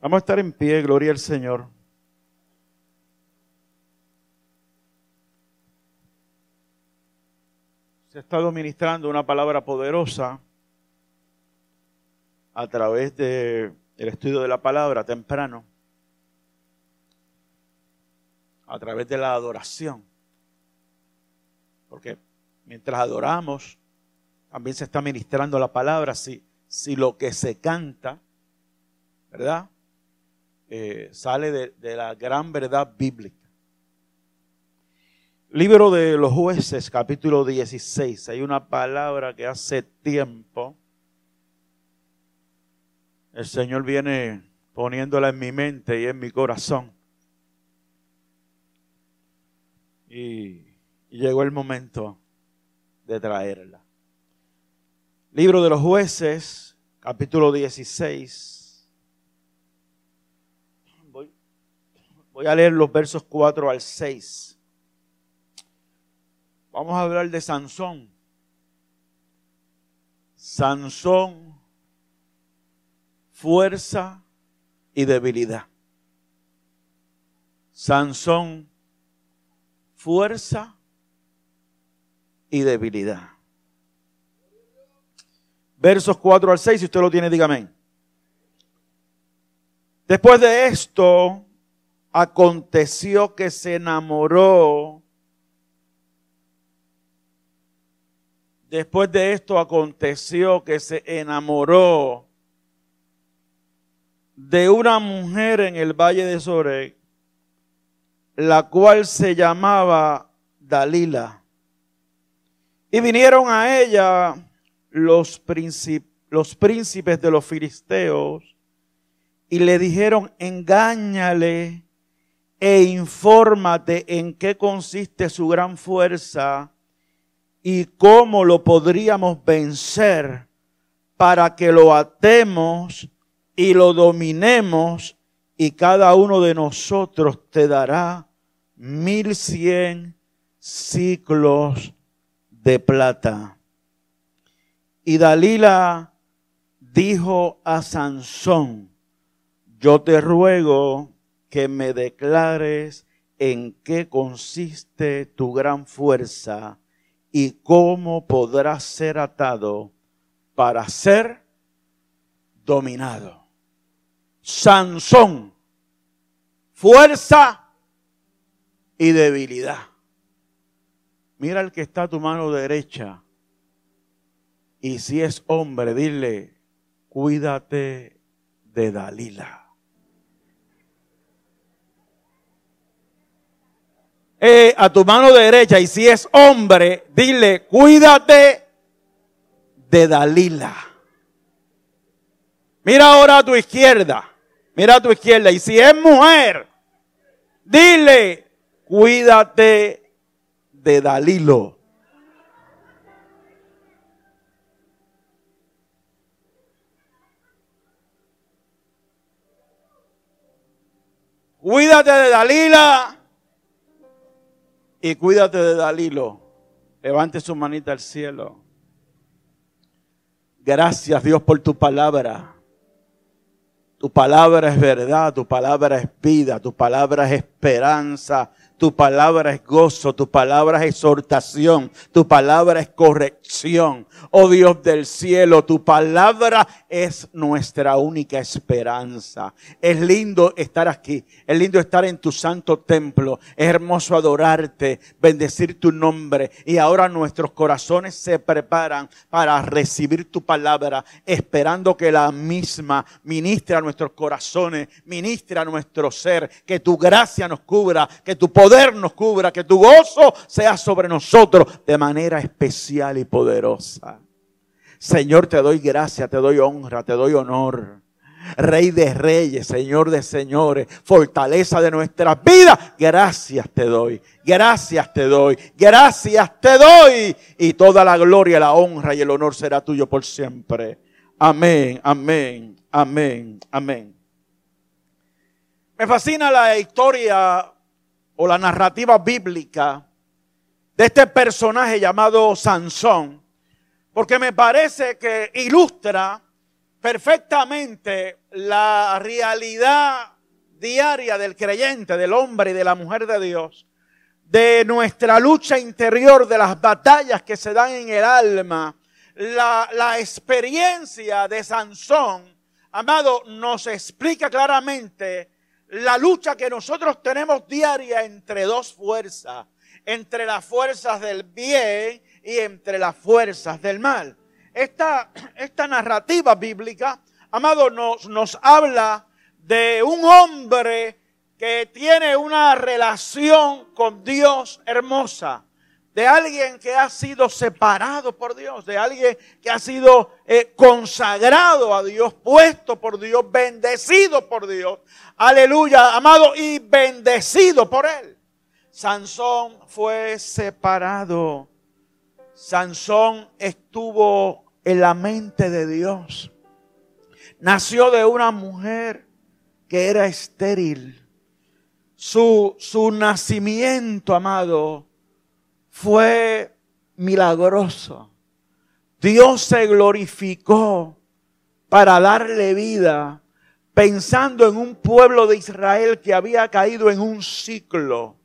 Vamos a estar en pie, gloria al Señor. Se ha estado ministrando una palabra poderosa a través del estudio de la palabra temprano, a través de la adoración. Porque mientras adoramos, también se está ministrando la palabra. Si, si lo que se canta, ¿verdad? Eh, sale de, de la gran verdad bíblica. Libro de los jueces, capítulo 16. Hay una palabra que hace tiempo el Señor viene poniéndola en mi mente y en mi corazón. Y, llegó el momento de traerla. Libro de los jueces, capítulo 16. Voy a leer los versos 4 al 6. Vamos a hablar de Sansón. Sansón, fuerza y debilidad. Sansón, fuerza y debilidad. Versos 4 al 6, si usted lo tiene, dígame. Después de esto, aconteció que se enamoró Después de esto aconteció que se enamoró de una mujer en el valle de Sorek, la cual se llamaba Dalila. Y vinieron a ella los, los príncipes de los filisteos y le dijeron, engáñale e infórmate en qué consiste su gran fuerza y cómo lo podríamos vencer para que lo atemos y lo dominemos y cada uno de nosotros te dará mil cien ciclos de plata. Y Dalila dijo a Sansón, yo te ruego que me declares en qué consiste tu gran fuerza y cómo podrá ser atado para ser dominado. Sansón, fuerza y debilidad. Mira el que está a tu mano derecha. Y si es hombre, dile, cuídate de Dalila. Eh, a tu mano derecha y si es hombre, dile, cuídate de Dalila. Mira ahora a tu izquierda, mira a tu izquierda y si es mujer, dile, cuídate de Dalilo. Cuídate de Dalila y cuídate de Dalilo. Levante su manita al cielo. Gracias Dios por tu palabra. Tu palabra es verdad, tu palabra es vida, tu palabra es esperanza, tu palabra es gozo, tu palabra es exhortación, tu palabra es corrección. Oh Dios del cielo, tu palabra es nuestra única esperanza. Es lindo estar aquí, es lindo estar en tu santo templo, es hermoso adorarte, bendecir tu nombre. Y ahora nuestros corazones se preparan para recibir tu palabra, esperando que la misma ministre a nuestros corazones, ministre a nuestro ser, que tu gracia nos cubra, que tu poder nos cubra, que tu gozo sea sobre nosotros de manera especial y poderosa. Señor, te doy gracia, te doy honra, te doy honor. Rey de reyes, Señor de señores, fortaleza de nuestras vidas. Gracias te doy, gracias te doy, gracias te doy. Y toda la gloria, la honra y el honor será tuyo por siempre. Amén, amén, amén, amén. Me fascina la historia o la narrativa bíblica de este personaje llamado Sansón, porque me parece que ilustra perfectamente la realidad diaria del creyente, del hombre y de la mujer de Dios, de nuestra lucha interior, de las batallas que se dan en el alma, la, la experiencia de Sansón, amado, nos explica claramente la lucha que nosotros tenemos diaria entre dos fuerzas, entre las fuerzas del bien y entre las fuerzas del mal. Esta, esta narrativa bíblica, amado, nos, nos habla de un hombre que tiene una relación con Dios hermosa, de alguien que ha sido separado por Dios, de alguien que ha sido eh, consagrado a Dios, puesto por Dios, bendecido por Dios, aleluya, amado y bendecido por Él. Sansón fue separado. Sansón estuvo en la mente de Dios. Nació de una mujer que era estéril. Su, su nacimiento, amado, fue milagroso. Dios se glorificó para darle vida pensando en un pueblo de Israel que había caído en un ciclo.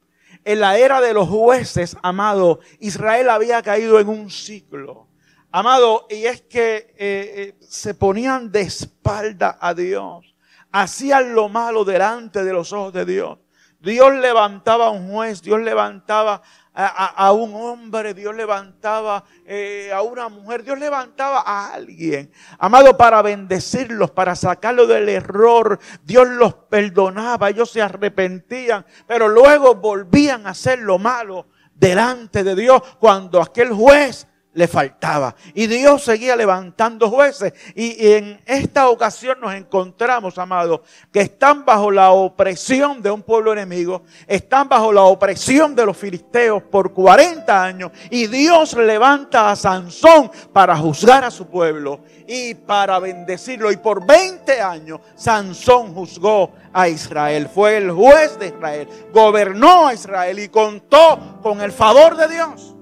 En la era de los jueces, amado, Israel había caído en un ciclo. Amado, y es que eh, eh, se ponían de espalda a Dios. Hacían lo malo delante de los ojos de Dios. Dios levantaba a un juez, Dios levantaba a, un hombre, Dios levantaba eh, a una mujer, Dios levantaba a alguien, amado, para bendecirlos, para sacarlos del error. Dios los perdonaba, ellos se arrepentían, pero luego volvían a hacer lo malo delante de Dios cuando aquel juez le faltaba. Y Dios seguía levantando jueces. Y, en esta ocasión nos encontramos, amados, que están bajo la opresión de un pueblo enemigo, están bajo la opresión de los filisteos por 40 años. Y Dios levanta a Sansón para juzgar a su pueblo y para bendecirlo. Y por 20 años Sansón juzgó a Israel. Fue el juez de Israel. Gobernó a Israel y contó con el favor de Dios.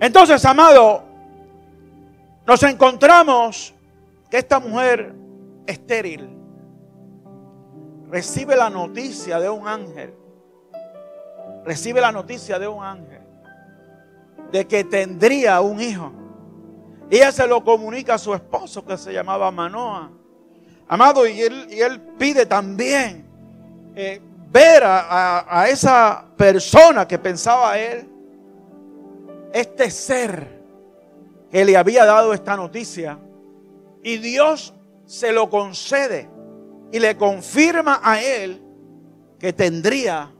Entonces, amado, nos encontramos que esta mujer estéril recibe la noticia de un ángel. Recibe la noticia de un ángel de que tendría un hijo. Ella se lo comunica a su esposo que se llamaba Manoa. Amado, y él, y él pide también eh, ver a esa persona que pensaba él este ser que le había dado esta noticia y Dios se lo concede y le confirma a él que tendría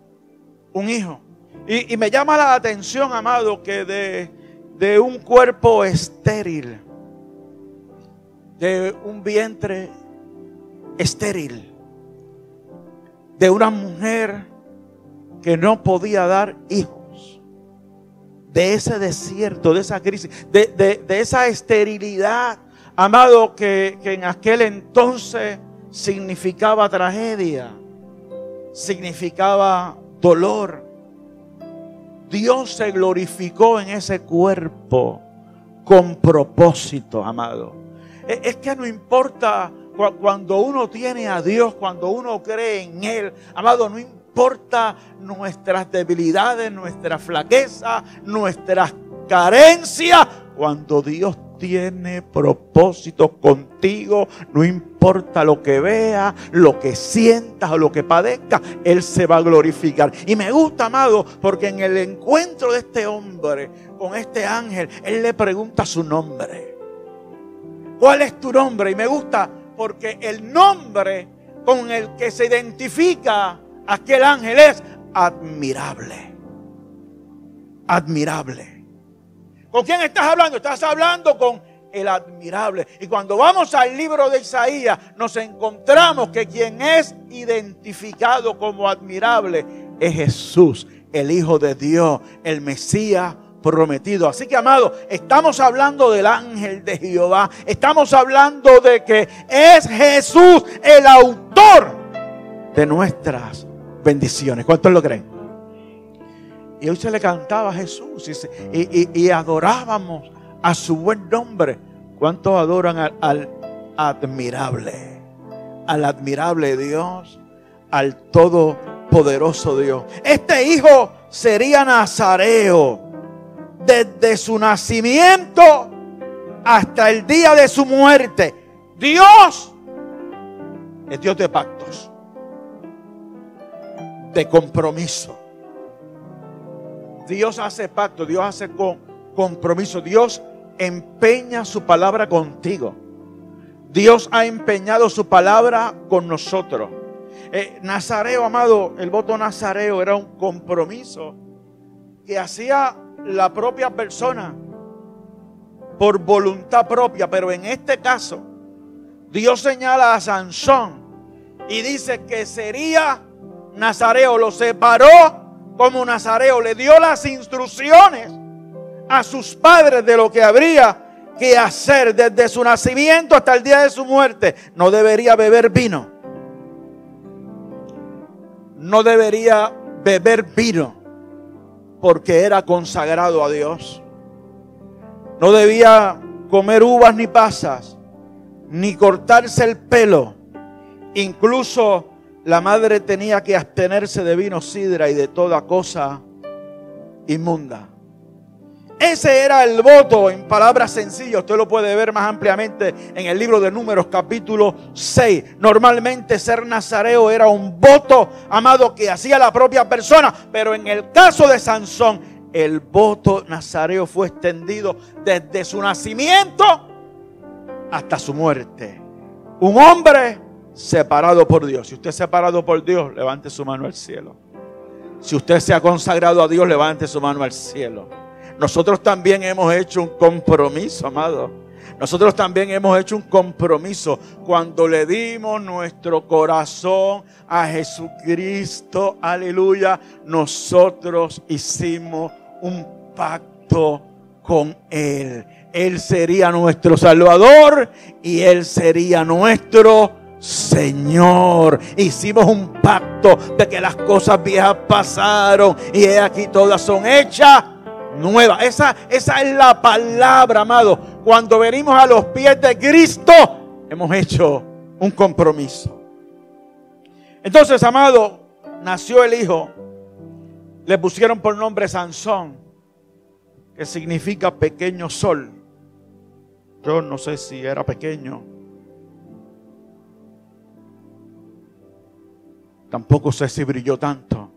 un hijo. Y, me llama la atención, amado, que de, de un cuerpo estéril, de un vientre estéril, de una mujer que no podía dar hijo de ese desierto, de esa crisis, de, esa esterilidad, amado, que, que en aquel entonces significaba tragedia, significaba dolor. Dios se glorificó en ese cuerpo con propósito, amado. E, es que no importa cuando uno tiene a Dios, cuando uno cree en Él, amado, no importa importa nuestras debilidades, nuestra flaqueza, nuestras carencias. Cuando Dios tiene propósito contigo, no importa lo que veas, lo que sientas o lo que padezcas, Él se va a glorificar. Y me gusta, amado, porque en el encuentro de este hombre con este ángel, Él le pregunta su nombre. ¿Cuál es tu nombre? Y me gusta porque el nombre con el que se identifica aquel ángel es admirable. Admirable. ¿Con quién estás hablando? Estás hablando con el admirable. Y cuando vamos al libro de Isaías, nos encontramos que quien es identificado como admirable es Jesús, el Hijo de Dios, el Mesías prometido. Así que, amado, estamos hablando del ángel de Jehová. Estamos hablando de que es Jesús el autor de nuestras bendiciones. ¿Cuántos lo creen? Y hoy se le cantaba a Jesús y, adorábamos a su buen nombre. ¿Cuántos adoran al, admirable. Al admirable Dios, al todopoderoso Dios. Este hijo sería nazareo desde su nacimiento hasta el día de su muerte. Dios es Dios de pactos, de compromiso. Dios hace pacto, Dios hace compromiso, Dios empeña su palabra contigo. Dios ha empeñado su palabra con nosotros. Eh, nazareo, amado, el voto nazareo era un compromiso que hacía la propia persona por voluntad propia, pero en este caso Dios señala a Sansón y dice que sería nazareo, lo separó como nazareo, le dio las instrucciones a sus padres de lo que habría que hacer desde su nacimiento hasta el día de su muerte. No debería beber vino. No debería beber vino porque era consagrado a Dios. No debía comer uvas ni pasas, ni cortarse el pelo. Incluso la madre tenía que abstenerse de vino, sidra y de toda cosa inmunda. Ese era el voto en palabras sencillas. Usted lo puede ver más ampliamente en el libro de Números capítulo 6. Normalmente ser nazareo era un voto, amado, que hacía la propia persona. Pero en el caso de Sansón, el voto nazareo fue extendido desde su nacimiento hasta su muerte. Un hombre separado por Dios. Si usted es separado por Dios, levante su mano al cielo. Si usted se ha consagrado a Dios, levante su mano al cielo. Nosotros también hemos hecho un compromiso, amado. Nosotros también hemos hecho un compromiso cuando le dimos nuestro corazón a Jesucristo. Aleluya. Nosotros hicimos un pacto con Él. Él sería nuestro Salvador y Él sería nuestro Señor. Hicimos un pacto de que las cosas viejas pasaron y aquí todas son hechas nueva. Esa, esa es la palabra, amado. Cuando venimos a los pies de Cristo, hemos hecho un compromiso. Entonces, amado, nació el hijo. Le pusieron por nombre Sansón, que significa pequeño sol. Yo no sé si era pequeño. Tampoco sé si brilló tanto.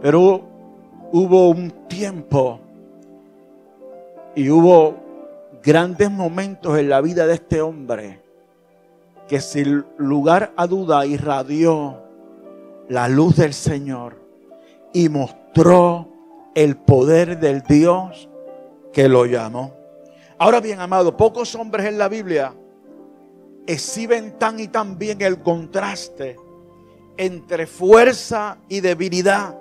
Pero hubo un tiempo y hubo grandes momentos en la vida de este hombre que sin lugar a duda irradió la luz del Señor y mostró el poder del Dios que lo llamó. Ahora bien, amado, pocos hombres en la Biblia exhiben tan y tan bien el contraste entre fuerza y debilidad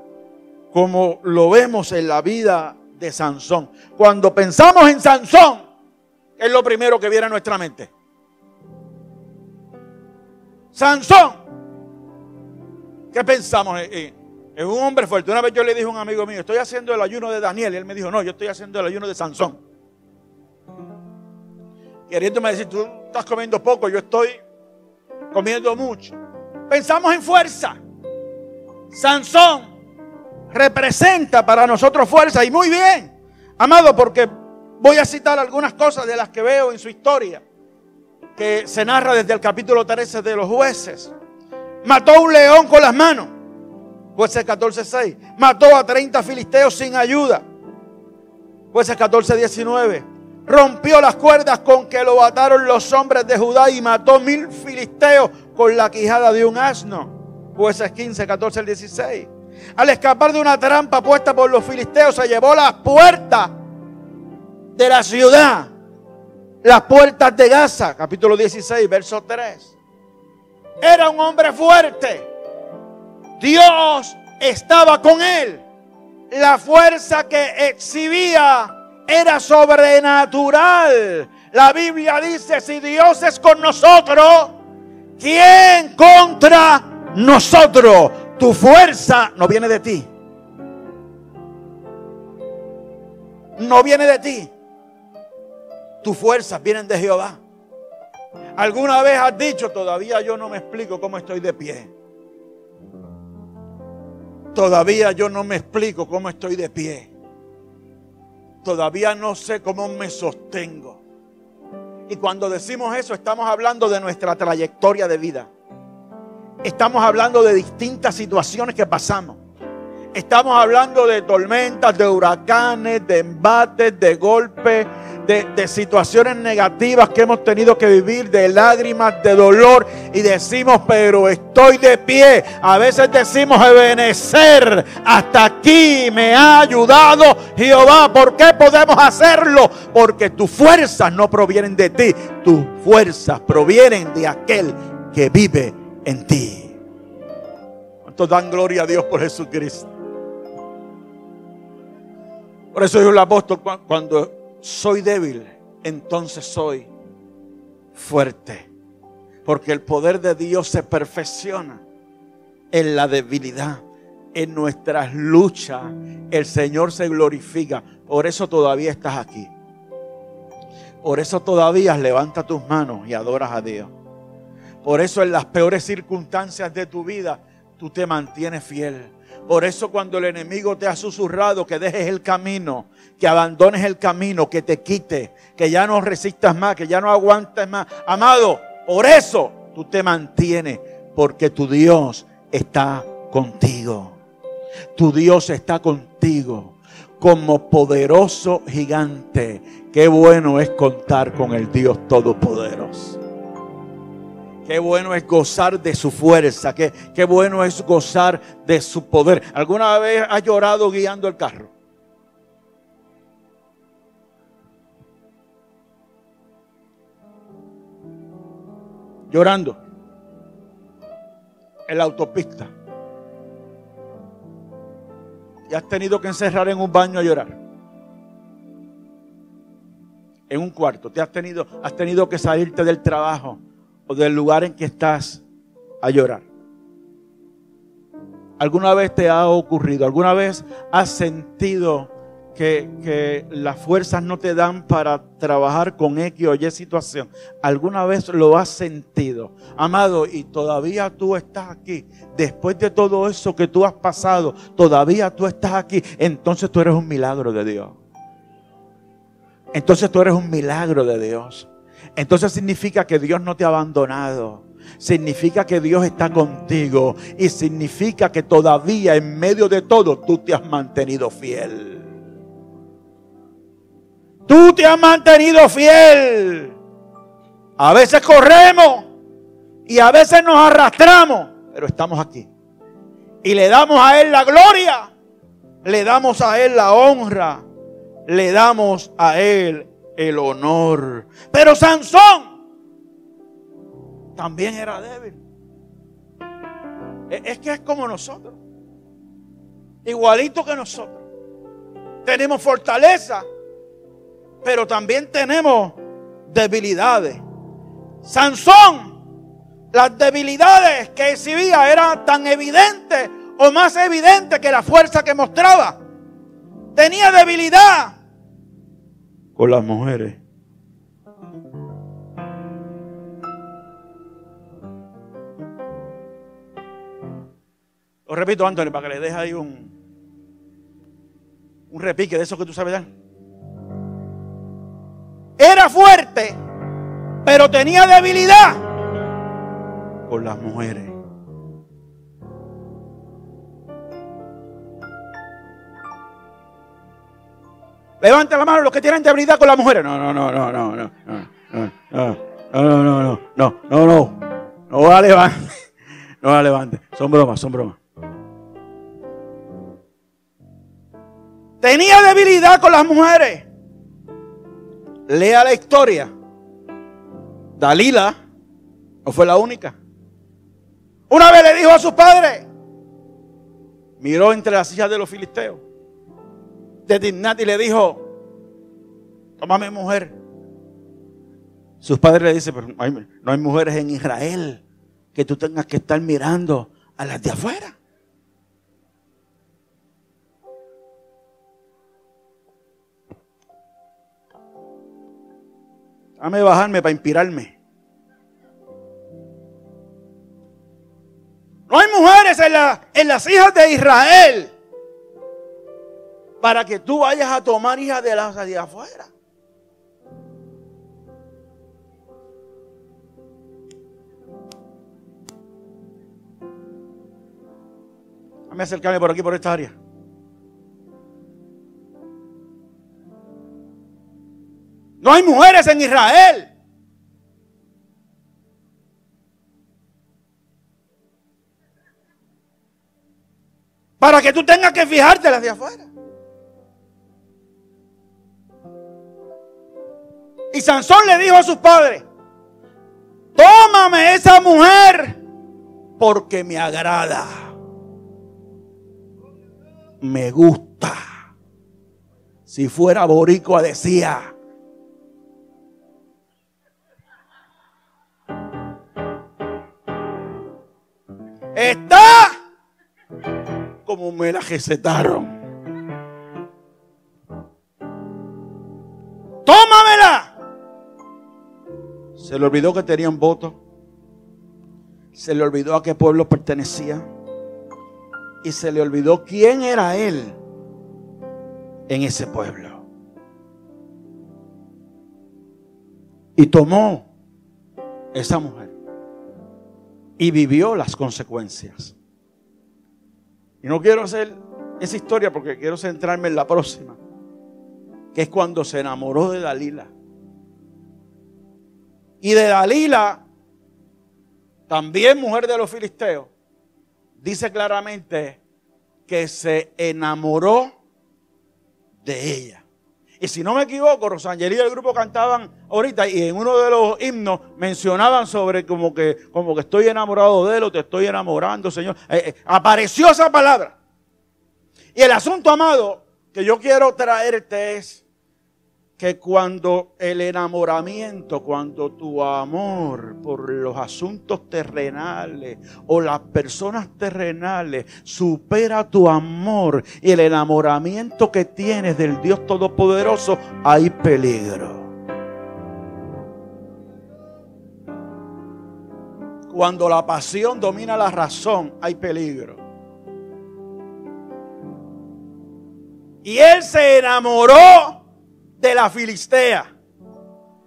como lo vemos en la vida de Sansón. Cuando pensamos en Sansón, es lo primero que viene a nuestra mente. Sansón. ¿Qué pensamos? Es un hombre fuerte. Una vez yo le dije a un amigo mío, estoy haciendo el ayuno de Daniel. Y él me dijo, no, yo estoy haciendo el ayuno de Sansón. Queriéndome decir, tú estás comiendo poco, yo estoy comiendo mucho. Pensamos en fuerza. Sansón representa para nosotros fuerza y muy bien, amado, porque voy a citar algunas cosas de las que veo en su historia, que se narra desde el capítulo 13 de los jueces. Mató un león con las manos, jueces 14.6. Mató a 30 filisteos sin ayuda, jueces 14.19. Rompió las cuerdas con que lo ataron los hombres de Judá y mató mil filisteos con la quijada de un asno. Jueces 15, 14 16 al escapar de una trampa puesta por los filisteos, se llevó las puertas de la ciudad. Las puertas de Gaza, capítulo 16, verso 3. Era un hombre fuerte. Dios estaba con él. La fuerza que exhibía era sobrenatural. La Biblia dice, si Dios es con nosotros, ¿quién contra nosotros? Tu fuerza no viene de ti. No viene de ti. Tus fuerzas vienen de Jehová. ¿Alguna vez has dicho, todavía yo no me explico cómo estoy de pie? Todavía yo no me explico cómo estoy de pie. Todavía no sé cómo me sostengo. Y cuando decimos eso, estamos hablando de nuestra trayectoria de vida. Estamos hablando de distintas situaciones que pasamos. Estamos hablando de tormentas, de huracanes, de embates, de golpes, de, situaciones negativas que hemos tenido que vivir, de lágrimas, de dolor. Y decimos, pero estoy de pie. A veces decimos, Ebenecer, hasta aquí me ha ayudado Jehová. ¿Por qué podemos hacerlo? Porque tus fuerzas no provienen de ti. Tus fuerzas provienen de aquel que vive en ti. ¿Cuántos dan gloria a Dios por Jesucristo? Por eso dijo el apóstol, cuando soy débil, entonces soy fuerte. Porque el poder de Dios se perfecciona en la debilidad, en nuestras luchas. El Señor se glorifica. Por eso todavía estás aquí. Por eso todavía levanta tus manos y adoras a Dios. Por eso en las peores circunstancias de tu vida tú te mantienes fiel. Por eso cuando el enemigo te ha susurrado que dejes el camino, que abandones el camino, que te quite, que ya no resistas más, que ya no aguantes más. Amado, por eso tú te mantienes, porque tu Dios está contigo. Tu Dios está contigo como poderoso gigante. Qué bueno es contar con el Dios Todopoderoso. Qué bueno es gozar de su fuerza. Qué, qué bueno es gozar de su poder. ¿Alguna vez has llorado guiando el carro? Llorando. En la autopista. Y has tenido que encerrar en un baño a llorar. En un cuarto. Te has tenido, has tenido que salirte del trabajo o del lugar en que estás a llorar. ¿Alguna vez te ha ocurrido? ¿Alguna vez has sentido que, las fuerzas no te dan para trabajar con X o Y situación? ¿Alguna vez lo has sentido? Amado, y todavía tú estás aquí. Después de todo eso que tú has pasado, todavía tú estás aquí. Entonces tú eres un milagro de Dios. Entonces tú eres un milagro de Dios. Entonces significa que Dios no te ha abandonado. Significa que Dios está contigo. Y significa que todavía en medio de todo tú te has mantenido fiel. Tú te has mantenido fiel. A veces corremos y a veces nos arrastramos, pero estamos aquí. Y le damos a Él la gloria, le damos a Él la honra, le damos a Él el honor. Pero Sansón también era débil. E, es que es como nosotros. Igualito que nosotros. Tenemos fortaleza, pero también tenemos debilidades. Sansón, las debilidades que exhibía eran tan evidentes o más evidentes que la fuerza que mostraba. Tenía debilidad con las mujeres. Lo repito, Antonio, para que le deje ahí un, un repique de eso que tú sabes dar. Era fuerte, pero tenía debilidad con las mujeres. Levanta la mano los que tienen debilidad con las mujeres. No, no, no, no, no, no, no, no, no, no, no, no, no, no, la levante, no la levante. Son bromas, son bromas. Tenía debilidad con las mujeres. Lea la historia. Dalila no fue la única. Una vez le dijo a su padre, miró entre las hijas de los filisteos de Dignat le dijo, tómame mujer. Sus padres le dicen, pero no hay, mujeres en Israel que tú tengas que estar mirando a las de afuera. Dame bajarme para inspirarme. No hay mujeres en las hijas de Israel para que tú vayas a tomar hijas de las de afuera. Dame acercarme por aquí, por esta área. No hay mujeres en Israel. Para que tú tengas que fijarte las de afuera. Y Sansón le dijo a sus padres, tómame esa mujer porque me agrada. Me gusta. Si fuera boricua decía, está como me la recetaron. tómamela. Se le olvidó que tenía un voto. Se le olvidó a qué pueblo pertenecía. Y se le olvidó quién era él en ese pueblo. Y tomó esa mujer. Y vivió las consecuencias. Y no quiero hacer esa historia porque quiero centrarme en la próxima que es cuando se enamoró de Dalila. Y de Dalila, también mujer de los filisteos, dice claramente que se enamoró de ella. Y si no me equivoco, Rosangeli y el grupo cantaban ahorita y en uno de los himnos mencionaban sobre como que, como que estoy enamorado de él o te estoy enamorando, Señor. Eh, eh, apareció esa palabra. Y el asunto, amado, que yo quiero traerte es que cuando el enamoramiento, cuando tu amor por los asuntos terrenales o las personas terrenales supera tu amor y el enamoramiento que tienes del Dios Todopoderoso, hay peligro. Cuando la pasión domina la razón, hay peligro. Y él se enamoró de la Filistea,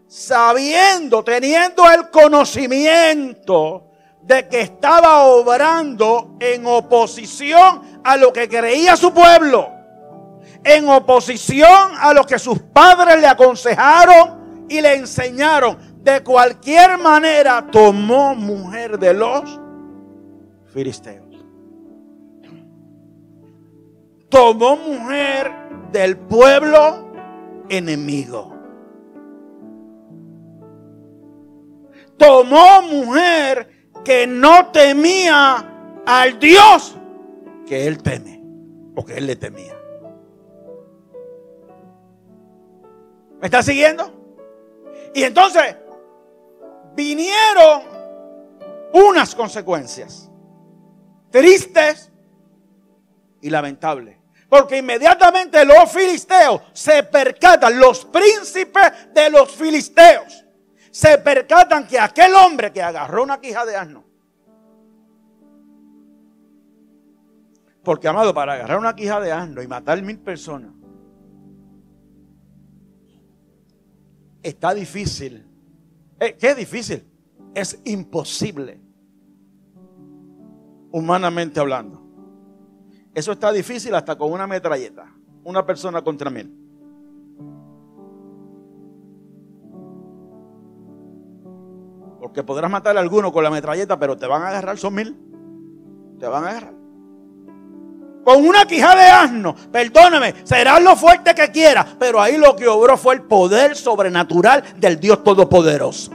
sabiendo, teniendo el conocimiento de que estaba obrando en oposición a lo que creía su pueblo, en oposición a lo que sus padres le aconsejaron y le enseñaron. De cualquier manera tomó mujer de los filisteos. Tomó mujer del pueblo enemigo. Tomó mujer que no temía al Dios que él teme o que él le temía. ¿Me está siguiendo? Y entonces vinieron unas consecuencias tristes y lamentables. Porque inmediatamente los filisteos se percatan, los príncipes de los filisteos, se percatan que aquel hombre que agarró una quija de asno, porque amado, para agarrar una quija de asno y matar mil personas, está difícil. Eh, ¿Qué es difícil? Es imposible, humanamente hablando. Eso está difícil hasta con una metralleta. Una persona contra mil. Porque podrás matar a alguno con la metralleta, pero te van a agarrar, son mil. Te van a agarrar. Con una quija de asno, perdóname, serás lo fuerte que quieras, pero ahí lo que obró fue el poder sobrenatural del Dios Todopoderoso.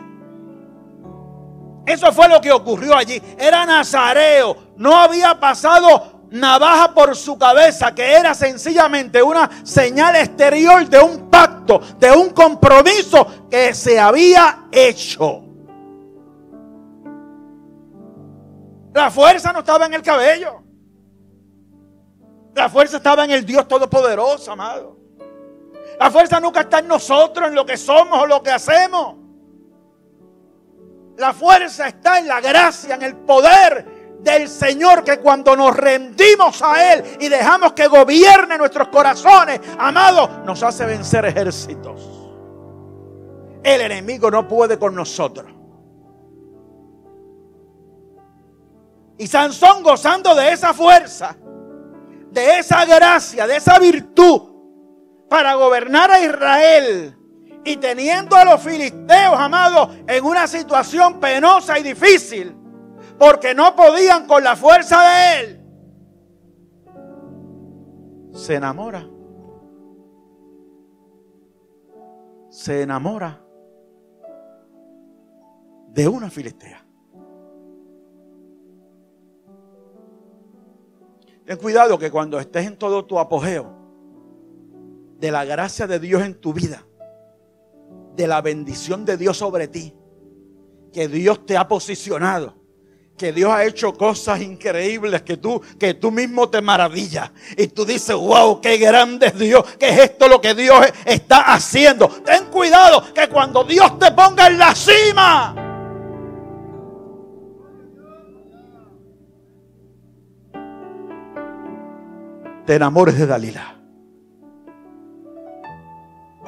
Eso fue lo que ocurrió allí. Era nazareo, no había pasado navaja por su cabeza, que era sencillamente una señal exterior de un pacto, de un compromiso que se había hecho. La fuerza no estaba en el cabello. La fuerza estaba en el Dios Todopoderoso, amado. La fuerza nunca está en nosotros, en lo que somos o lo que hacemos. La fuerza está en la gracia, en el poder del Señor que cuando nos rendimos a Él y dejamos que gobierne nuestros corazones, amados, nos hace vencer ejércitos. El enemigo no puede con nosotros. Y Sansón gozando de esa fuerza, de esa gracia, de esa virtud para gobernar a Israel y teniendo a los filisteos, amados, en una situación penosa y difícil, porque no podían con la fuerza de él, se enamora. Se enamora de una filistea. Ten cuidado que cuando estés en todo tu apogeo de la gracia de Dios en tu vida, de la bendición de Dios sobre ti. Que Dios te ha posicionado. Que Dios ha hecho cosas increíbles que tú, que tú mismo te maravillas. Y tú dices, wow, qué grande es Dios. Que es esto lo que Dios está haciendo. Ten cuidado que cuando Dios te ponga en la cima. Te enamores de Dalila.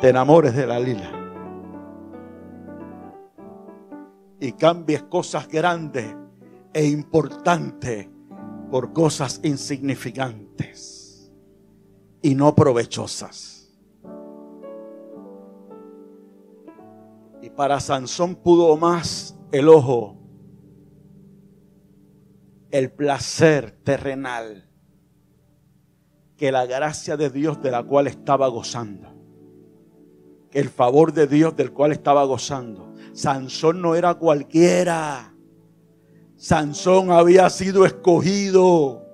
Te enamores de Dalila y cambies cosas grandes e importantes por cosas insignificantes y no provechosas. Y para Sansón pudo más el ojo, el placer terrenal, que la gracia de Dios de la cual estaba gozando, el favor de Dios del cual estaba gozando Sansón no era cualquiera. Sansón había sido escogido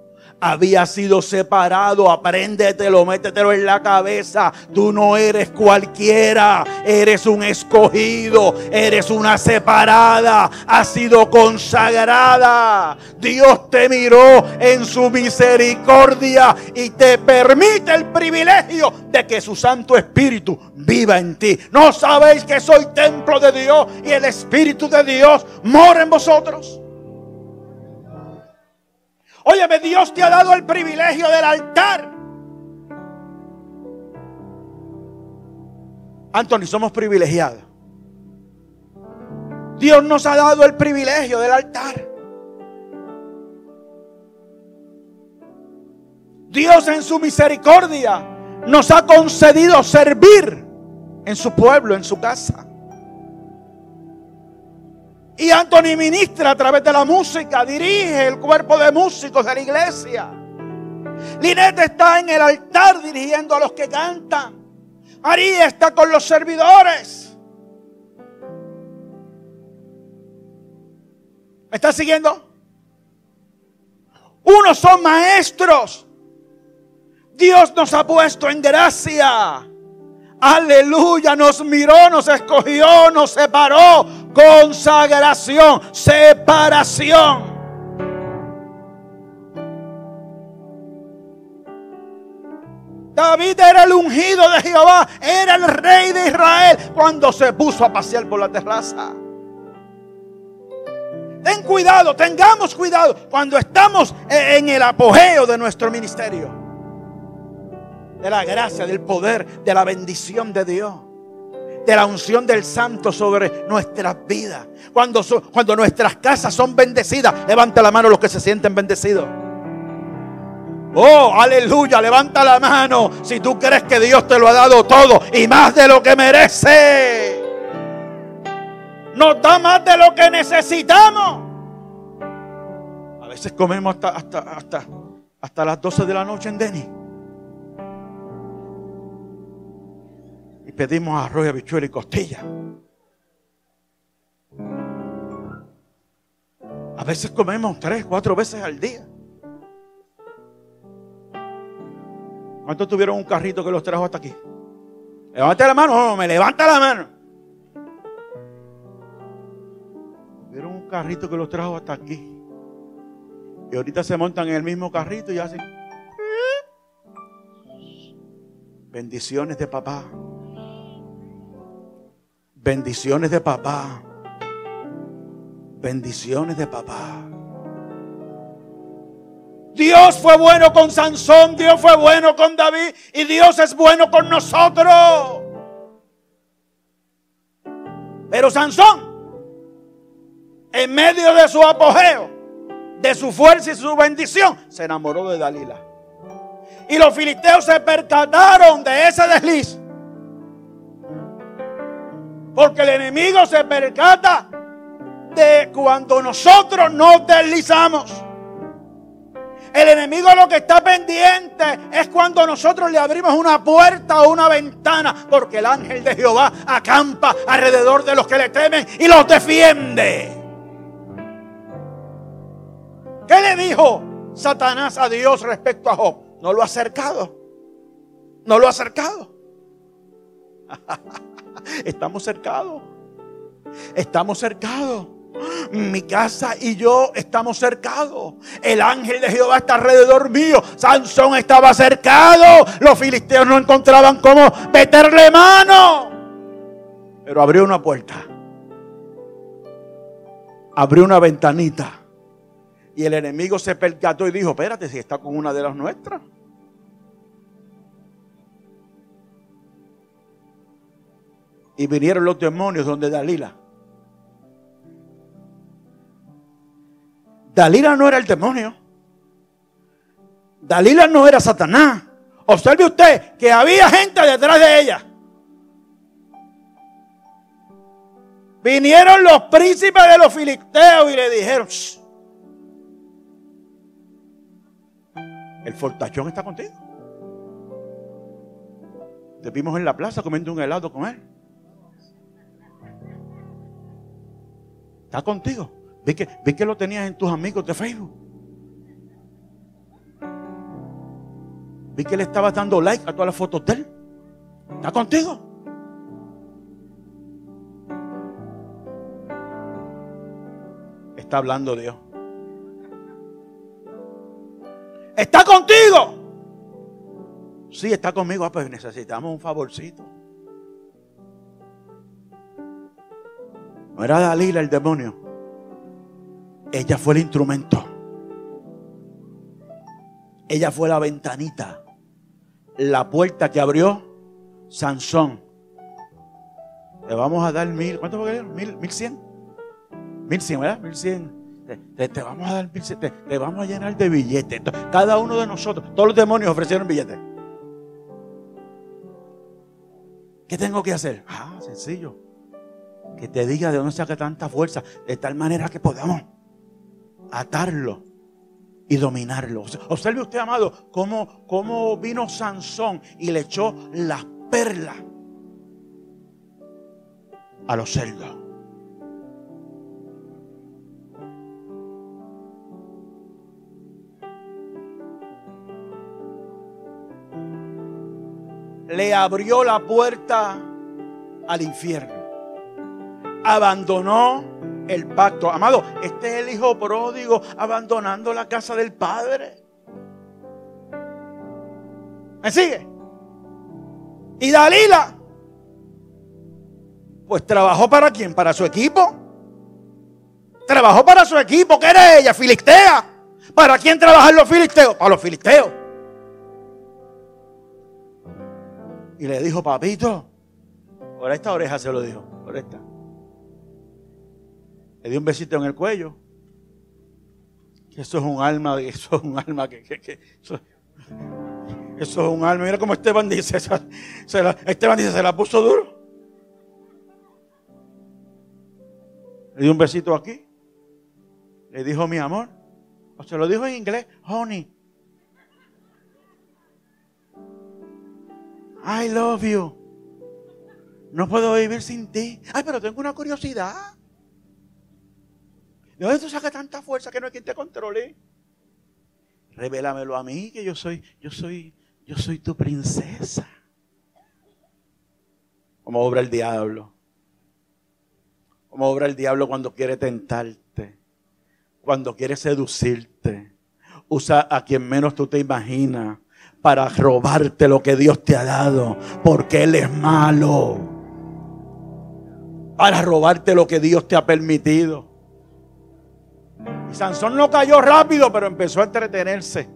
había sido separado. Apréndetelo, métetelo en la cabeza. Tú no eres cualquiera. Eres un escogido. Eres una separada. Has sido consagrada. Dios te miró en su misericordia y te permite el privilegio de que su Santo Espíritu viva en ti. ¿No sabéis que soy templo de Dios y el Espíritu de Dios mora en vosotros? Óyeme, Dios te ha dado el privilegio del altar. Anthony, somos privilegiados. Dios nos ha dado el privilegio del altar. Dios en su misericordia nos ha concedido servir en su pueblo, en su casa. Y Anthony ministra a través de la música, dirige el cuerpo de músicos de la iglesia. Linette está en el altar dirigiendo a los que cantan. María está con los servidores. ¿Me está siguiendo? Unos son maestros. Dios nos ha puesto en gracia. Aleluya, nos miró, nos escogió, nos separó. Consagración, separación. David era el ungido de Jehová, era el rey de Israel cuando se puso a pasear por la terraza. Ten cuidado, tengamos cuidado cuando estamos en el apogeo de nuestro ministerio de la gracia, del poder, de la bendición de Dios, de la unción del Santo sobre nuestras vidas. Cuando, cuando nuestras casas son bendecidas, levanta la mano los que se sienten bendecidos. Oh, aleluya, levanta la mano si tú crees que Dios te lo ha dado todo y más de lo que merece. Nos da más de lo que necesitamos. A veces comemos hasta, hasta, hasta, hasta las 12 de la noche en Denis. Pedimos arroz, habichuela y costilla. A veces comemos tres, cuatro veces al día. ¿Cuántos tuvieron un carrito que los trajo hasta aquí? Levanta la mano, no, me levanta la mano. Tuvieron un carrito que los trajo hasta aquí. Y ahorita se montan en el mismo carrito y hacen bendiciones de papá. Bendiciones de papá. bendiciones de papá. Dios fue bueno con Sansón, Dios fue bueno con David y Dios es bueno con nosotros. Pero Sansón, en medio de su apogeo, de su fuerza y su bendición, se enamoró de Dalila. Y los filisteos se percataron de ese desliz. Porque el enemigo se percata de cuando nosotros nos deslizamos. El enemigo lo que está pendiente es cuando nosotros le abrimos una puerta o una ventana, porque el ángel de Jehová acampa alrededor de los que le temen y los defiende. ¿Qué le dijo Satanás a Dios respecto a Job? No lo ha acercado. No lo ha acercado. Estamos cercados. Estamos cercados. Mi casa y yo estamos cercados. El ángel de Jehová está alrededor mío. Sansón estaba cercado. Los filisteos no encontraban cómo meterle mano. Pero abrió una puerta. Abrió una ventanita. Y el enemigo se percató y dijo, espérate, si está con una de las nuestras. Y vinieron los demonios donde Dalila. Dalila no era el demonio. Dalila no era Satanás. Observe usted que había gente detrás de ella. Vinieron los príncipes de los filisteos y le dijeron, el fortachón está contigo. Te vimos en la plaza comiendo un helado con él. Está contigo. Vi que, que lo tenías en tus amigos de Facebook. Vi que le estabas dando like a todas las fotos de él. ¿Está contigo? Está hablando Dios. ¿Está contigo? Sí, está conmigo. Ah, pues necesitamos un favorcito. Era Dalila el demonio. Ella fue el instrumento. Ella fue la ventanita. La puerta que abrió Sansón. Le vamos a dar mil. ¿Cuánto fue que Mil, mil cien. Mil cien, ¿verdad? Mil cien. Te, vamos a dar mil cien. Te, vamos a llenar de billetes. Cada uno de nosotros, todos los demonios ofrecieron billetes. ¿Qué tengo que hacer? Ah, sencillo. Que te diga de dónde saca tanta fuerza. De tal manera que podamos atarlo y dominarlo. Observe usted, amado, cómo, cómo vino Sansón y le echó las perlas a los cerdos. Le abrió la puerta al infierno. Abandonó el pacto. Amado, este es el hijo pródigo abandonando la casa del padre. ¿Me sigue? Y Dalila, pues trabajó para quién? Para su equipo. Trabajó para su equipo, que era ella, Filistea. ¿Para quién trabajan los filisteos? Para los filisteos. Y le dijo, papito, por esta oreja se lo dijo, por esta. Le dio un besito en el cuello. Eso es un alma, eso es un alma que, eso, es un alma. Mira cómo Esteban dice, Esteban dice, se la puso duro. Le dio un besito aquí. Le dijo mi amor. O se lo dijo en inglés, honey. I love you. No puedo vivir sin ti. Ay, pero tengo una curiosidad. ¿De dónde tú sacas tanta fuerza que no hay quien te controle? Revélamelo a mí, que yo soy, yo soy, yo soy tu princesa. Como obra el diablo. Como obra el diablo cuando quiere tentarte. Cuando quiere seducirte. Usa a quien menos tú te imaginas para robarte lo que Dios te ha dado. Porque Él es malo. Para robarte lo que Dios te ha permitido. Sansón no cayó rápido, pero empezó a entretenerse.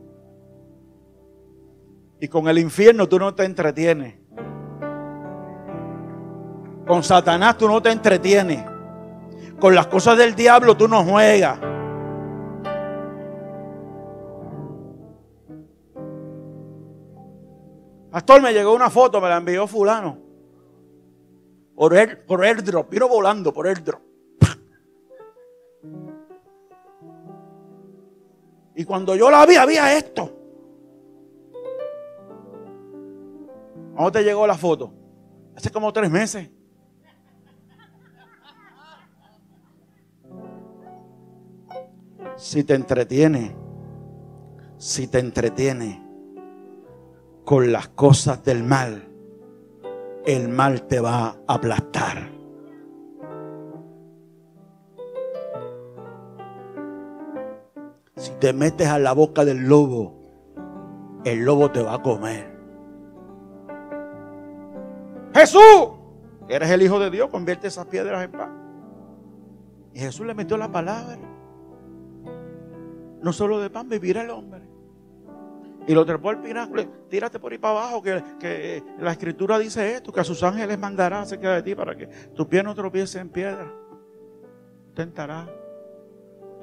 Y con el infierno tú no te entretienes. Con Satanás tú no te entretienes. Con las cosas del diablo tú no juegas. Pastor, me llegó una foto, me la envió fulano. Por, el, por airdrop, vino volando por airdrop. Y cuando yo la vi, había esto. ¿Cómo te llegó la foto? Hace como tres meses. Si te entretiene, si te entretiene con las cosas del mal, el mal te va a aplastar. Si te metes a la boca del lobo, el lobo te va a comer. Jesús, eres el Hijo de Dios, convierte esas piedras en pan. Y Jesús le metió la palabra. No solo de pan vivirá el hombre. Y lo trepó al pináculo. Tírate por ahí para abajo, que, la escritura dice esto, que a sus ángeles mandará cerca de ti para que tu pie no tropiece en piedra. Tentará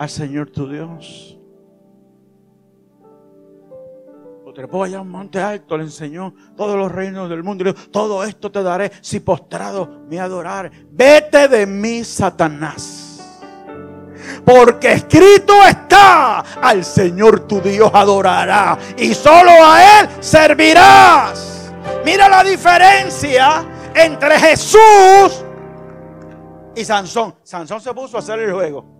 al Señor tu Dios trepó allá un monte alto, le enseñó todos los reinos del mundo. Todo esto te daré si postrado me adorar. Vete de mí, Satanás. Porque escrito está, al Señor tu Dios adorará y solo a Él servirás. Mira la diferencia entre Jesús y Sansón. Sansón se puso a hacer el juego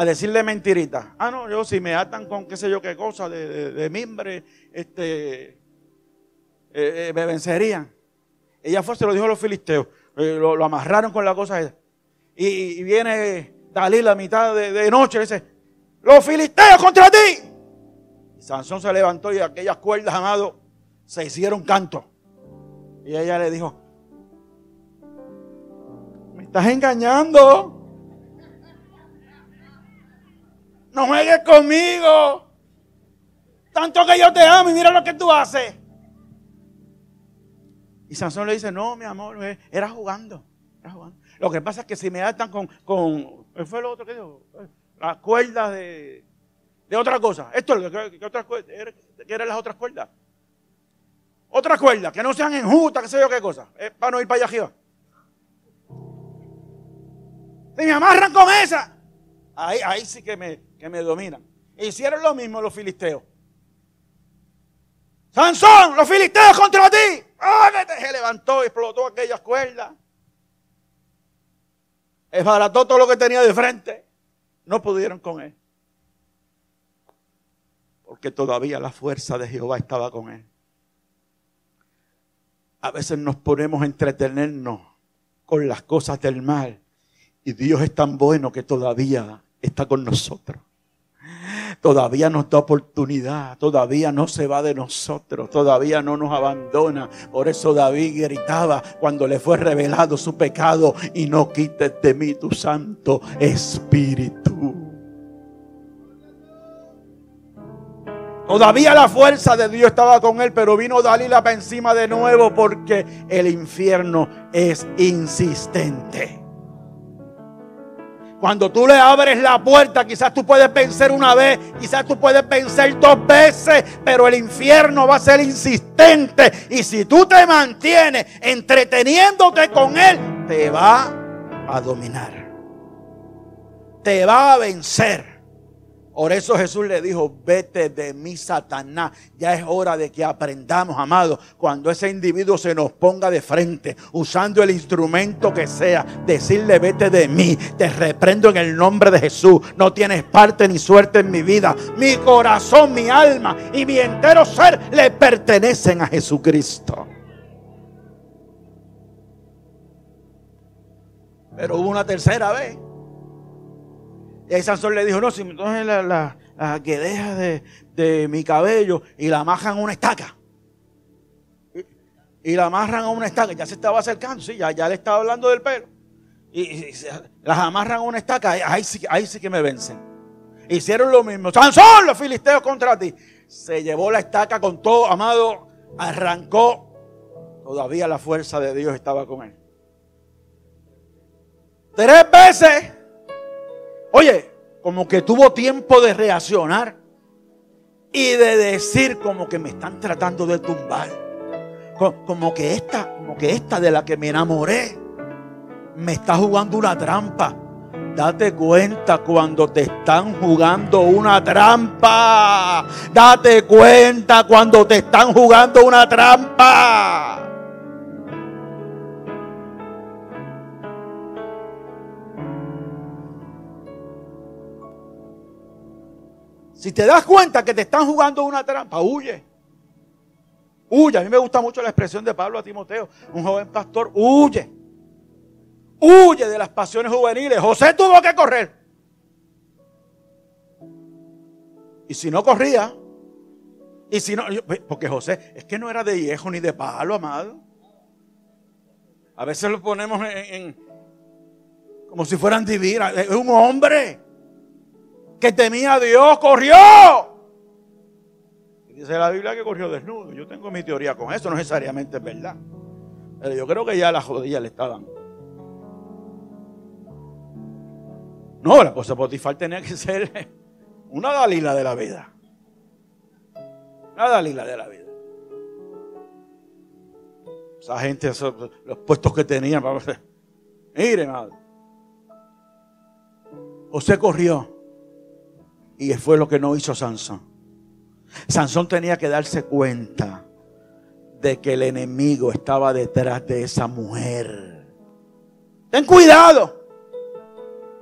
a decirle mentiritas. Ah, no, yo si me atan con qué sé yo qué cosa de, mimbre, este, eh, eh, me vencerían. Ella fue, se lo dijo a los filisteos. Eh, lo, amarraron con la cosa esa. Y, viene Dalí la mitad de, noche y dice, los filisteos contra ti. Y Sansón se levantó y aquellas cuerdas, amado, se hicieron canto. Y ella le dijo, me estás engañando. No juegues conmigo. Tanto que yo te amo y mira lo que tú haces. Y Sansón le dice, no, mi amor, eh, era jugando. Lo que pasa es que si me atan con, con ¿qué fue lo otro que dijo? Las cuerdas de, de otra cosa. Esto es que, que, otras ¿qué eran las otras cuerdas? Otra cuerda, que no sean enjutas, qué sé yo qué cosa. para no ir para allá arriba. Si me amarran con esa, ahí, ahí sí que me, que me dominan. Hicieron lo mismo los filisteos. Sansón, los filisteos contra ti. Se levantó y explotó aquellas cuerdas. Esbarató todo lo que tenía de frente. No pudieron con él. Porque todavía la fuerza de Jehová estaba con él. A veces nos ponemos a entretenernos con las cosas del mal. Y Dios es tan bueno que todavía está con nosotros todavía nos da oportunidad, todavía no se va de nosotros, todavía no nos abandona. Por eso David gritaba cuando le fue revelado su pecado y no quites de mí tu santo espíritu. Todavía la fuerza de Dios estaba con él, pero vino Dalila para encima de nuevo porque el infierno es insistente. Cuando tú le abres la puerta, quizás tú puedes vencer una vez, quizás tú puedes vencer dos veces, pero el infierno va a ser insistente. Y si tú te mantienes entreteniéndote con él, te va a dominar. Te va a vencer. Por eso Jesús le dijo, vete de mí, Satanás. Ya es hora de que aprendamos, amado, cuando ese individuo se nos ponga de frente, usando el instrumento que sea, decirle, vete de mí. Te reprendo en el nombre de Jesús. No tienes parte ni suerte en mi vida. Mi corazón, mi alma y mi entero ser le pertenecen a Jesucristo. Pero hubo una tercera vez. Y Sansón le dijo, no, si entonces la, la, que deja de, mi cabello y la amarran a una estaca. Y, la amarran a una estaca. Ya se estaba acercando, sí, ya, ya le estaba hablando del pelo. y, las amarran a una estaca, ahí, sí, ahí sí que me vencen. Hicieron lo mismo. Sansón, los filisteos contra ti. Se llevó la estaca con todo, amado, arrancó. Todavía la fuerza de Dios estaba con él. Tres veces. Oye, como que tuvo tiempo de reaccionar y de decir como que me están tratando de tumbar. Como que esta, como que esta de la que me enamoré me está jugando una trampa. Date cuenta cuando te están jugando una trampa. Date cuenta cuando te están jugando una trampa. Si te das cuenta que te están jugando una trampa, huye. Huye. A mí me gusta mucho la expresión de Pablo a Timoteo, un joven pastor, huye. Huye de las pasiones juveniles. José tuvo que correr. Y si no corría, y si no, porque José es que no era de viejo ni de palo, amado. A veces lo ponemos en como si fueran divinas. Es un hombre que temía a Dios, corrió. Dice la Biblia que corrió desnudo. Yo tengo mi teoría con eso, no necesariamente es verdad. Pero yo creo que ya las rodillas le estaban. No, la cosa Potifar tenía que ser una Dalila de la vida. Una Dalila de la vida. Esa gente, los puestos que tenían. Miren, madre. José corrió. Y fue lo que no hizo Sansón. Sansón tenía que darse cuenta de que el enemigo estaba detrás de esa mujer. Ten cuidado.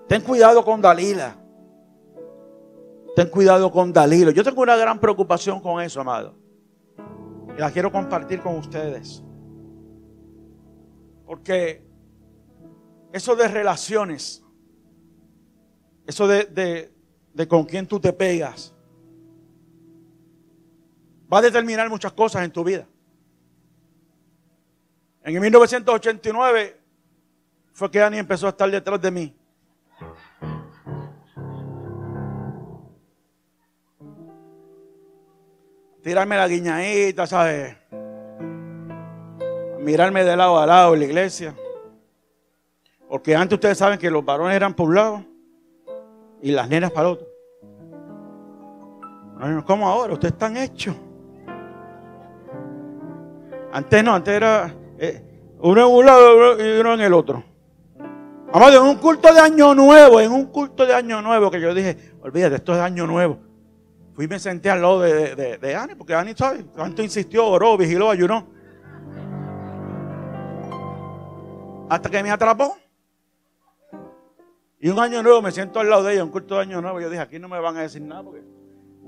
Ten cuidado con Dalila. Ten cuidado con Dalilo. Yo tengo una gran preocupación con eso, amado. Y la quiero compartir con ustedes. Porque eso de relaciones, eso de, de con quién tú te pegas, va a determinar muchas cosas en tu vida. En 1989 fue que Annie empezó a estar detrás de mí. Tirarme la guiñadita, ¿sabes? Mirarme de lado a lado en la iglesia. Porque antes ustedes saben que los varones eran lado y las nenas para otro. ¿Cómo ahora? Ustedes están hechos. Antes no, antes era eh, uno en un lado y uno en el otro. Amado, en un culto de año nuevo, en un culto de año nuevo, que yo dije, olvídate, esto es año nuevo. Fui y me senté al lado de, de, de Ani, porque Ani, ¿sabes? Tanto insistió, oró, vigiló, ayunó. Hasta que me atrapó. Y un año nuevo me siento al lado de ella, un culto de año nuevo. Yo dije, aquí no me van a decir nada porque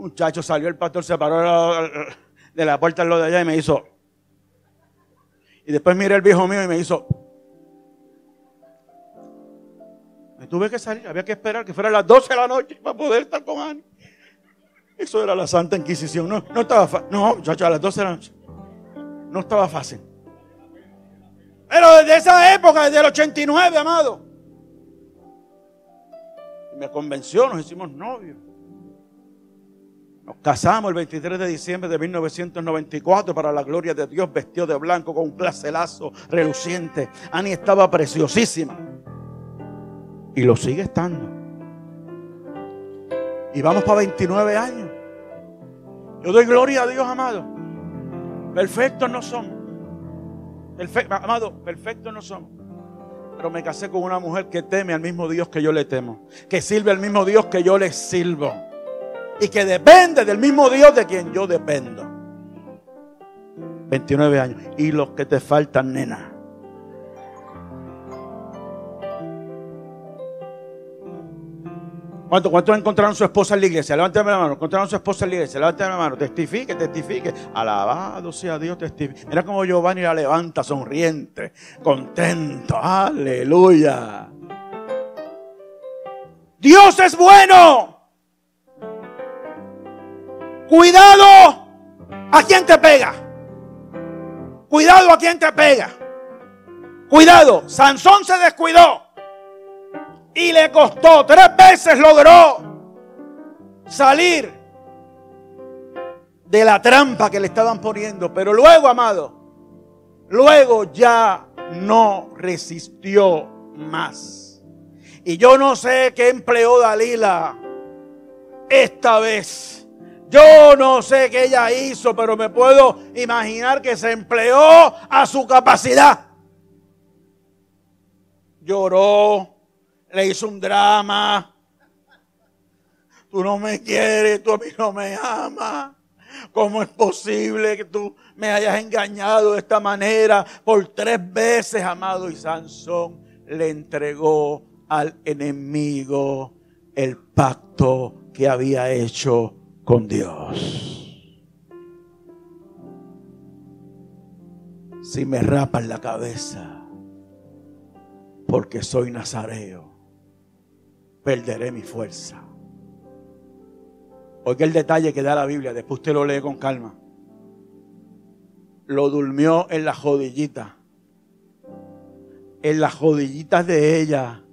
muchacho salió, el pastor se paró de la puerta al lado de allá y me hizo. Y después miré el viejo mío y me hizo. Me tuve que salir, había que esperar que fuera las 12 de la noche para poder estar con Ani. Eso era la Santa Inquisición. No, no estaba fácil. No, muchachos, a las 12 de la noche. No estaba fácil. Pero desde esa época, desde el 89, amado me convenció, nos hicimos novios. Casamos el 23 de diciembre de 1994 para la gloria de Dios, vestido de blanco con un placelazo reluciente. Ani estaba preciosísima. Y lo sigue estando. Y vamos para 29 años. Yo doy gloria a Dios, amado. Perfectos no somos. amado, perfectos no somos pero me casé con una mujer que teme al mismo Dios que yo le temo, que sirve al mismo Dios que yo le sirvo y que depende del mismo Dios de quien yo dependo. 29 años. Y los que te faltan, nena. ¿Cuántos, ¿Cuántos encontraron su esposa en la iglesia? Levántame la mano. Encontraron su esposa en la iglesia. Levántame la mano. Testifique, testifique. Alabado sea Dios, testifique. Mira cómo Giovanni la levanta sonriente, contento. Aleluya. Dios es bueno. Cuidado a quien te pega. Cuidado a quien te pega. Cuidado. Sansón se descuidó. Y le costó, tres veces logró salir de la trampa que le estaban poniendo. Pero luego, amado, luego ya no resistió más. Y yo no sé qué empleó Dalila esta vez. Yo no sé qué ella hizo, pero me puedo imaginar que se empleó a su capacidad. Lloró, le hizo un drama. Tú no me quieres, tú a mí no me amas. ¿Cómo es posible que tú me hayas engañado de esta manera por tres veces, amado? Y Sansón le entregó al enemigo el pacto que había hecho con Dios. Si me rapan la cabeza porque soy nazareo, perderé mi fuerza. Oiga el detalle que da la Biblia, después usted lo lee con calma. Lo durmió en la jodillita. En las jodillitas de ella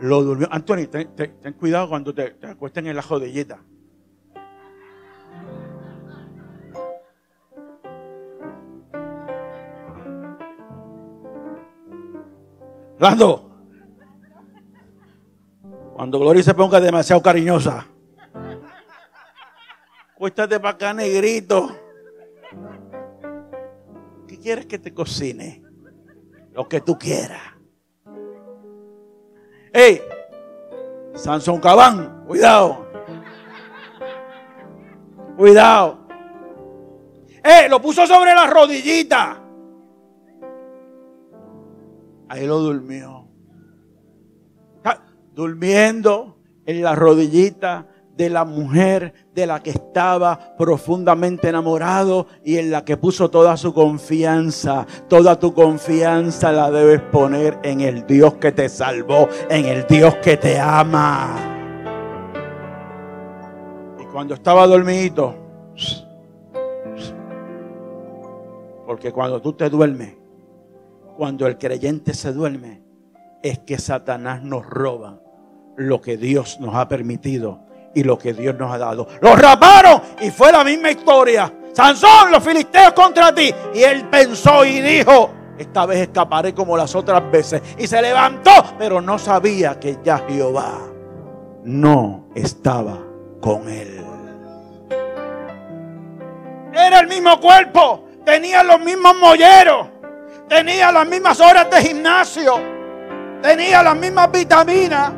lo durmió. Anthony, ten, cuidado cuando te, te acuesten en la jodillita. Lando, cuando Gloria se ponga demasiado cariñosa, cuéstate para acá, negrito. ¿Qué quieres que te cocine? Lo que tú quieras. ¡Ey! Sansón Cabán, cuidado. Cuidado. ¡Eh! Lo puso sobre la rodillita. Ahí lo durmió. Durmiendo en la rodillita de la mujer de la que estaba profundamente enamorado y en la que puso toda su confianza. Toda tu confianza la debes poner en el Dios que te salvó, en el Dios que te ama. Y cuando estaba dormido, porque cuando tú te duermes, cuando el creyente se duerme, es que Satanás nos roba lo que Dios nos ha permitido y lo que Dios nos ha dado. Los raparon y fue la misma historia. Sansón, los filisteos contra ti. Y él pensó y dijo, esta vez escaparé como las otras veces. Y se levantó, pero no sabía que ya Jehová no estaba con él. Era el mismo cuerpo, tenía los mismos molleros, tenía las mismas horas de gimnasio, tenía las mismas vitaminas,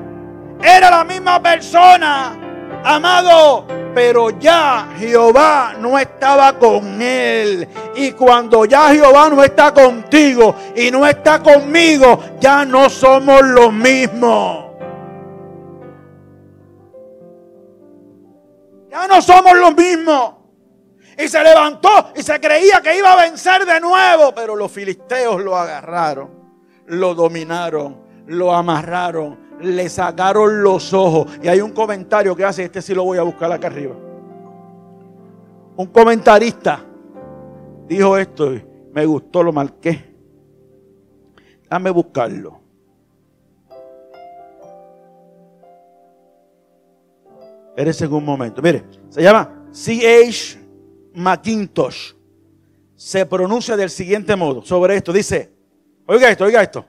era la misma persona, Amado, pero ya Jehová no estaba con él. Y cuando ya Jehová no está contigo y no está conmigo, ya no somos los mismos. Ya no somos los mismos. Y se levantó y se creía que iba a vencer de nuevo, pero los filisteos lo agarraron, lo dominaron, lo amarraron, le sacaron los ojos. Y hay un comentario que hace, este sí lo voy a buscar acá arriba. Un comentarista dijo esto y me gustó, lo marqué. Dame buscarlo. En un momento. Mire, se llama C.H. McIntosh. Se pronuncia del siguiente modo sobre esto. Dice, oiga esto, oiga esto.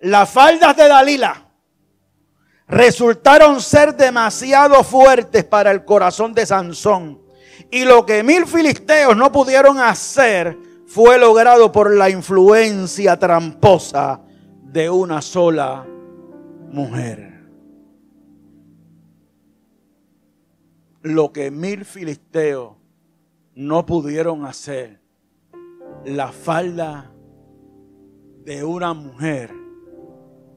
Las faldas de Dalila resultaron ser demasiado fuertes para el corazón de Sansón. Y lo que mil filisteos no pudieron hacer fue logrado por la influencia tramposa de una sola mujer. Lo que mil filisteos no pudieron hacer, la falda de una mujer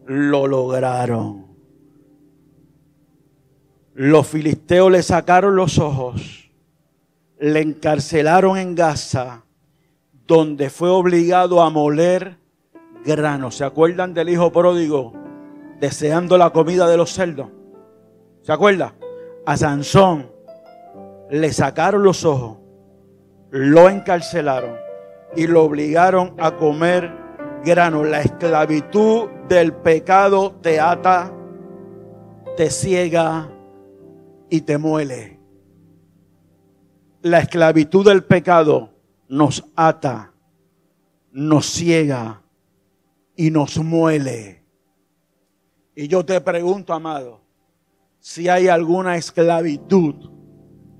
lo lograron. Los filisteos le sacaron los ojos, le encarcelaron en Gaza, donde fue obligado a moler grano. ¿Se acuerdan del hijo pródigo deseando la comida de los cerdos? ¿Se acuerda? A Sansón le sacaron los ojos, lo encarcelaron y lo obligaron a comer grano. La esclavitud del pecado te ata te ciega y te muele. La esclavitud del pecado nos ata, nos ciega y nos muele. Y yo te pregunto, amado, si hay alguna esclavitud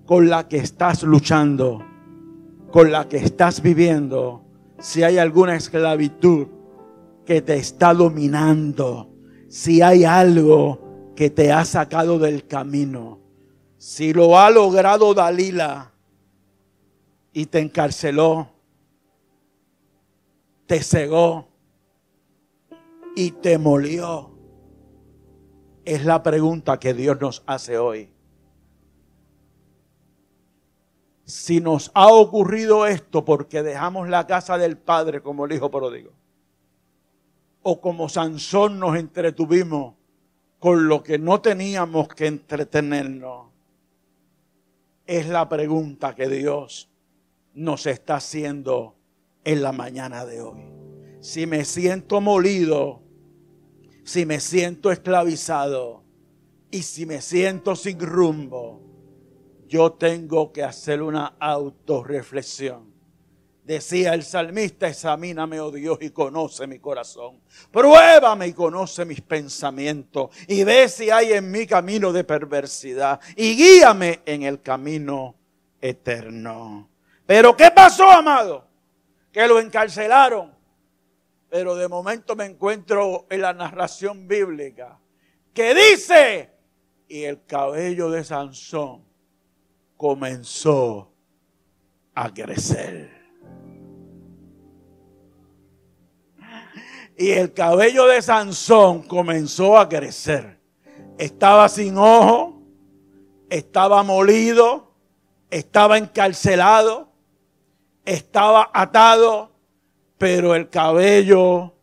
con la que estás luchando, con la que estás viviendo, si hay alguna esclavitud que te está dominando, si hay algo que te ha sacado del camino, si lo ha logrado Dalila y te encarceló, te cegó y te molió, es la pregunta que Dios nos hace hoy. Si nos ha ocurrido esto porque dejamos la casa del Padre como el Hijo pródigo, o como Sansón nos entretuvimos con lo que no teníamos que entretenernos? Es la pregunta que Dios nos está haciendo en la mañana de hoy. Si me siento molido, si me siento esclavizado y si me siento sin rumbo, yo tengo que hacer una autorreflexión Decía el salmista, examíname, oh Dios, y conoce mi corazón. Pruébame y conoce mis pensamientos. Y ve si hay en mi camino de perversidad. Y guíame en el camino eterno. Pero ¿qué pasó, amado? Que lo encarcelaron. Pero de momento me encuentro en la narración bíblica. Que dice, y el cabello de Sansón comenzó a crecer. y el cabello de Sansón comenzó a crecer. Estaba sin ojo, estaba molido, estaba encarcelado, estaba atado, pero el cabello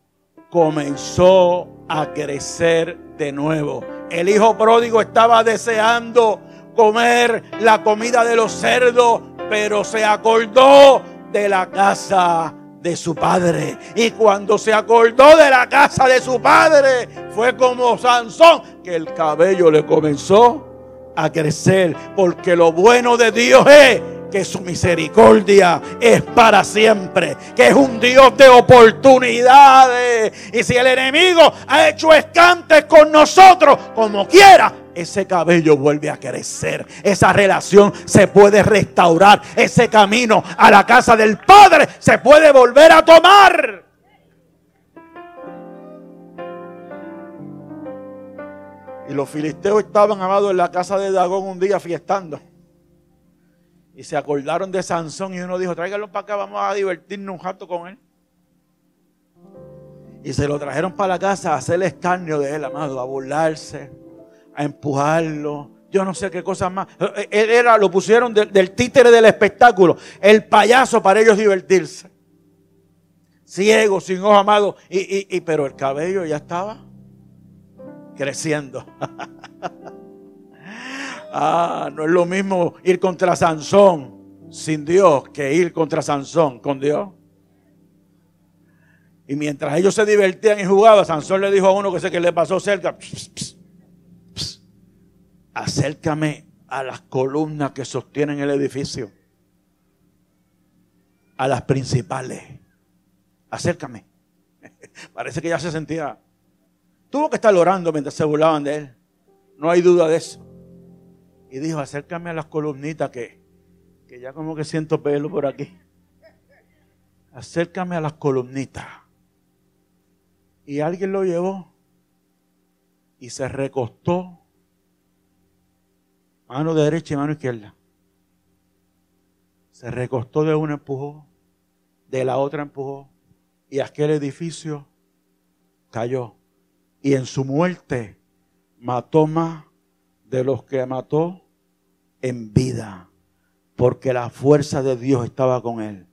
comenzó a crecer de nuevo. El hijo pródigo estaba deseando comer la comida de los cerdos, pero se acordó de la casa de su padre. Y cuando se acordó de la casa de su padre, fue como Sansón, que el cabello le comenzó a crecer. Porque lo bueno de Dios es que su misericordia es para siempre, que es un Dios de oportunidades. Y si el enemigo ha hecho escantes con nosotros, como quiera, ese cabello vuelve a crecer. Esa relación se puede restaurar. Ese camino a la casa del Padre se puede volver a tomar. Y los filisteos estaban, amados, en la casa de Dagón un día fiestando. Y se acordaron de Sansón y uno dijo, tráigalo para acá, vamos a divertirnos un rato con él. Y se lo trajeron para la casa a hacer escarnio de él, amado, a burlarse a empujarlo. Yo no sé qué cosa más. Él era, lo pusieron del títere del espectáculo. El payaso para ellos divertirse. Ciego, sin ojo amado. Y, y, pero el cabello ya estaba creciendo. ah, no es lo mismo ir contra Sansón sin Dios que ir contra Sansón con Dios. Y mientras ellos se divertían y jugaban, Sansón le dijo a uno que sé que le pasó cerca acércame a las columnas que sostienen el edificio, a las principales. Acércame. Parece que ya se sentía. Tuvo que estar orando mientras se burlaban de él. No hay duda de eso. Y dijo, acércame a las columnitas que, que ya como que siento pelo por aquí. Acércame a las columnitas. Y alguien lo llevó y se recostó mano derecha y mano izquierda. Se recostó de una empujó, de la otra empujó, y aquel edificio cayó. Y en su muerte mató más de los que mató en vida, porque la fuerza de Dios estaba con él.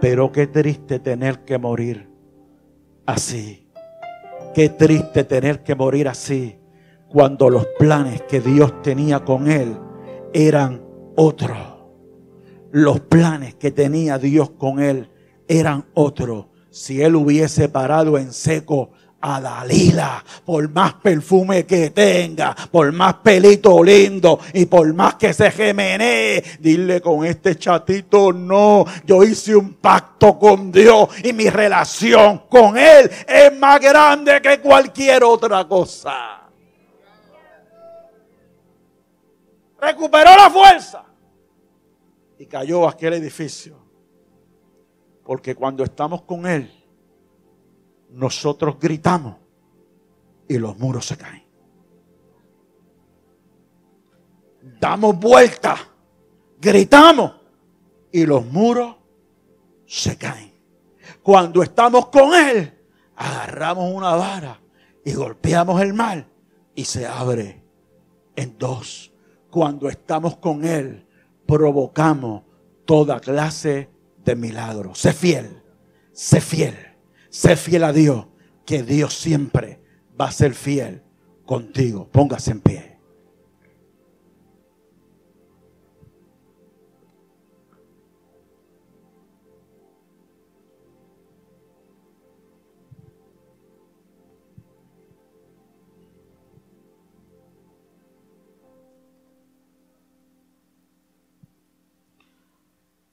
Pero qué triste tener que morir así. Qué triste tener que morir así cuando los planes que Dios tenía con él eran otros. Los planes que tenía Dios con él eran otros. Si él hubiese parado en seco a Dalila, por más perfume que tenga, por más pelito lindo y por más que se gemenee, dile con este chatito no, yo hice un pacto con Dios y mi relación con Él es más grande que cualquier otra cosa. Recuperó la fuerza y cayó aquel edificio. Porque cuando estamos con Él, nosotros gritamos y los muros se caen. Damos vuelta, gritamos y los muros se caen. Cuando estamos con Él, agarramos una vara y golpeamos el mar y se abre en dos. Cuando estamos con Él, provocamos toda clase de milagros. Sé fiel, sé fiel Sé fiel a Dios, que Dios siempre va a ser fiel contigo. Póngase en pie.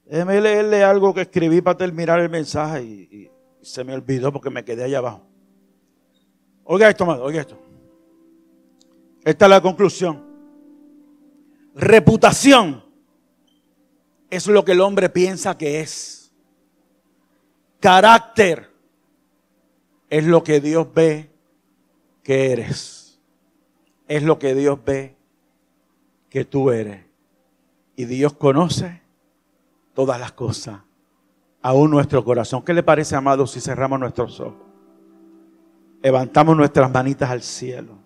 Déjeme leerle algo que escribí para terminar el mensaje y, se me olvidó porque me quedé allá abajo. Oiga esto, amado, oiga esto. Esta es la conclusión. Reputación es lo que el hombre piensa que es. Carácter es lo que Dios ve que eres. Es lo que Dios ve que tú eres. Y Dios conoce todas las cosas aún nuestro corazón. ¿Qué le parece, amado, si cerramos nuestros ojos? Levantamos nuestras manitas al cielo.